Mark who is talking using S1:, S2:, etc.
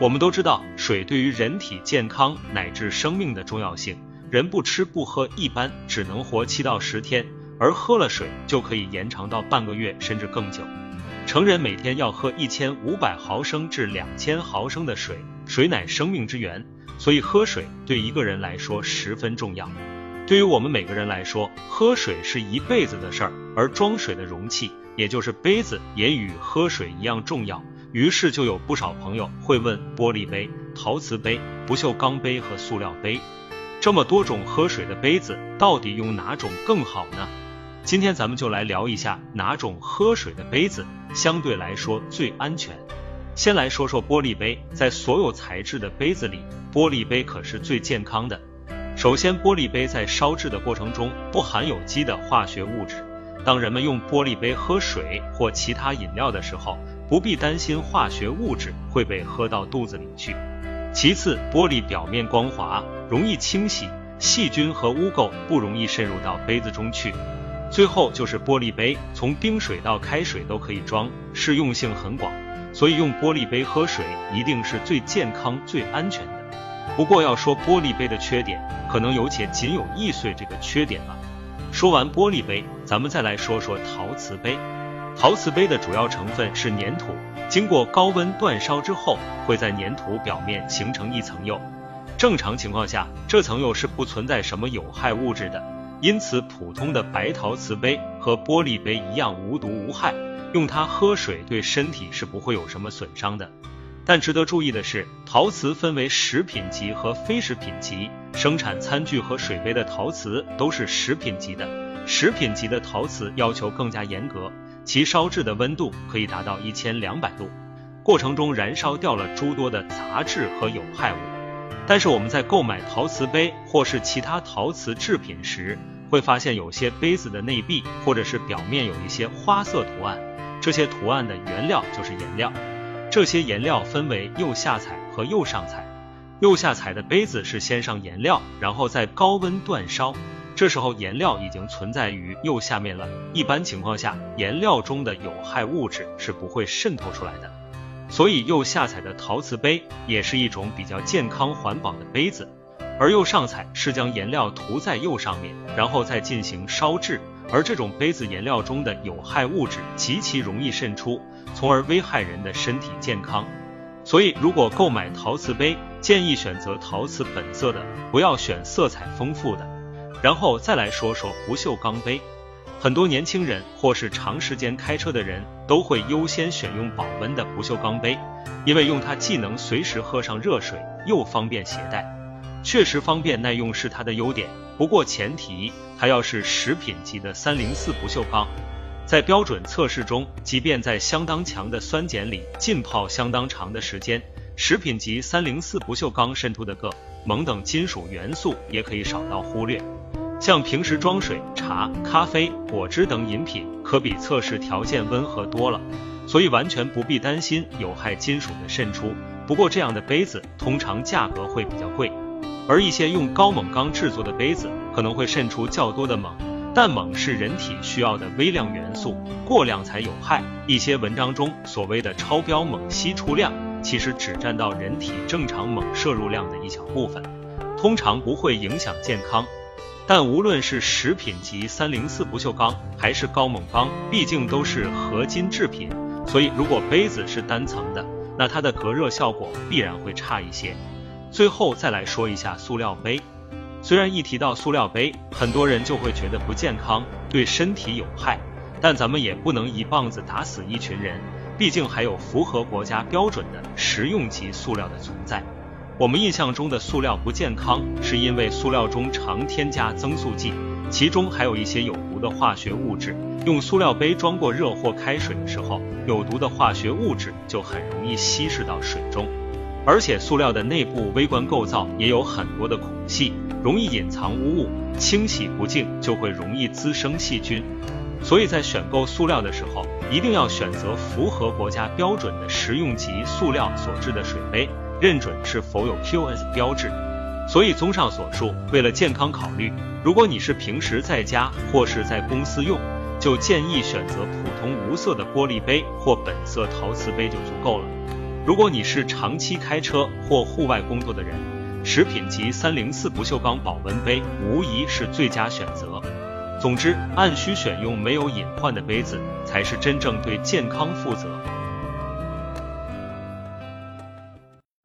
S1: 我们都知道水对于人体健康乃至生命的重要性。人不吃不喝一般只能活七到十天，而喝了水就可以延长到半个月甚至更久。成人每天要喝一千五百毫升至两千毫升的水，水乃生命之源，所以喝水对一个人来说十分重要。对于我们每个人来说，喝水是一辈子的事儿，而装水的容器，也就是杯子，也与喝水一样重要。于是就有不少朋友会问：玻璃杯、陶瓷杯、不锈钢杯和塑料杯，这么多种喝水的杯子，到底用哪种更好呢？今天咱们就来聊一下哪种喝水的杯子相对来说最安全。先来说说玻璃杯，在所有材质的杯子里，玻璃杯可是最健康的。首先，玻璃杯在烧制的过程中不含有机的化学物质，当人们用玻璃杯喝水或其他饮料的时候。不必担心化学物质会被喝到肚子里去。其次，玻璃表面光滑，容易清洗，细菌和污垢不容易渗入到杯子中去。最后就是玻璃杯，从冰水到开水都可以装，适用性很广，所以用玻璃杯喝水一定是最健康、最安全的。不过要说玻璃杯的缺点，可能有且仅有易碎这个缺点了。说完玻璃杯，咱们再来说说陶瓷杯。陶瓷杯的主要成分是粘土，经过高温煅烧之后，会在粘土表面形成一层釉。正常情况下，这层釉是不存在什么有害物质的，因此普通的白陶瓷杯和玻璃杯一样无毒无害，用它喝水对身体是不会有什么损伤的。但值得注意的是，陶瓷分为食品级和非食品级，生产餐具和水杯的陶瓷都是食品级的，食品级的陶瓷要求更加严格。其烧制的温度可以达到一千两百度，过程中燃烧掉了诸多的杂质和有害物。但是我们在购买陶瓷杯或是其他陶瓷制品时，会发现有些杯子的内壁或者是表面有一些花色图案，这些图案的原料就是颜料。这些颜料分为釉下彩和釉上彩。釉下彩的杯子是先上颜料，然后再高温煅烧。这时候颜料已经存在于釉下面了，一般情况下，颜料中的有害物质是不会渗透出来的，所以釉下彩的陶瓷杯也是一种比较健康环保的杯子。而釉上彩是将颜料涂在釉上面，然后再进行烧制，而这种杯子颜料中的有害物质极其容易渗出，从而危害人的身体健康。所以，如果购买陶瓷杯，建议选择陶瓷本色的，不要选色彩丰富的。然后再来说说不锈钢杯，很多年轻人或是长时间开车的人都会优先选用保温的不锈钢杯，因为用它既能随时喝上热水，又方便携带。确实方便耐用是它的优点，不过前提它要是食品级的三零四不锈钢。在标准测试中，即便在相当强的酸碱里浸泡相当长的时间，食品级三零四不锈钢渗出的铬、锰等金属元素也可以少到忽略。像平时装水、茶、咖啡、果汁等饮品，可比测试条件温和多了，所以完全不必担心有害金属的渗出。不过这样的杯子通常价格会比较贵，而一些用高锰钢制作的杯子可能会渗出较多的锰，但锰是人体需要的微量元素，过量才有害。一些文章中所谓的超标锰析出量，其实只占到人体正常锰摄入量的一小部分，通常不会影响健康。但无论是食品级三零四不锈钢，还是高锰钢，毕竟都是合金制品，所以如果杯子是单层的，那它的隔热效果必然会差一些。最后再来说一下塑料杯，虽然一提到塑料杯，很多人就会觉得不健康，对身体有害，但咱们也不能一棒子打死一群人，毕竟还有符合国家标准的食用级塑料的存在。我们印象中的塑料不健康，是因为塑料中常添加增塑剂，其中还有一些有毒的化学物质。用塑料杯装过热或开水的时候，有毒的化学物质就很容易稀释到水中。而且塑料的内部微观构造也有很多的孔隙，容易隐藏污物，清洗不净就会容易滋生细菌。所以在选购塑料的时候，一定要选择符合国家标准的食用级塑料所制的水杯。认准是否有 QS 标志，所以综上所述，为了健康考虑，如果你是平时在家或是在公司用，就建议选择普通无色的玻璃杯或本色陶瓷杯就足够了。如果你是长期开车或户外工作的人，食品级三零四不锈钢保温杯无疑是最佳选择。总之，按需选用没有隐患的杯子，才是真正对健康负责。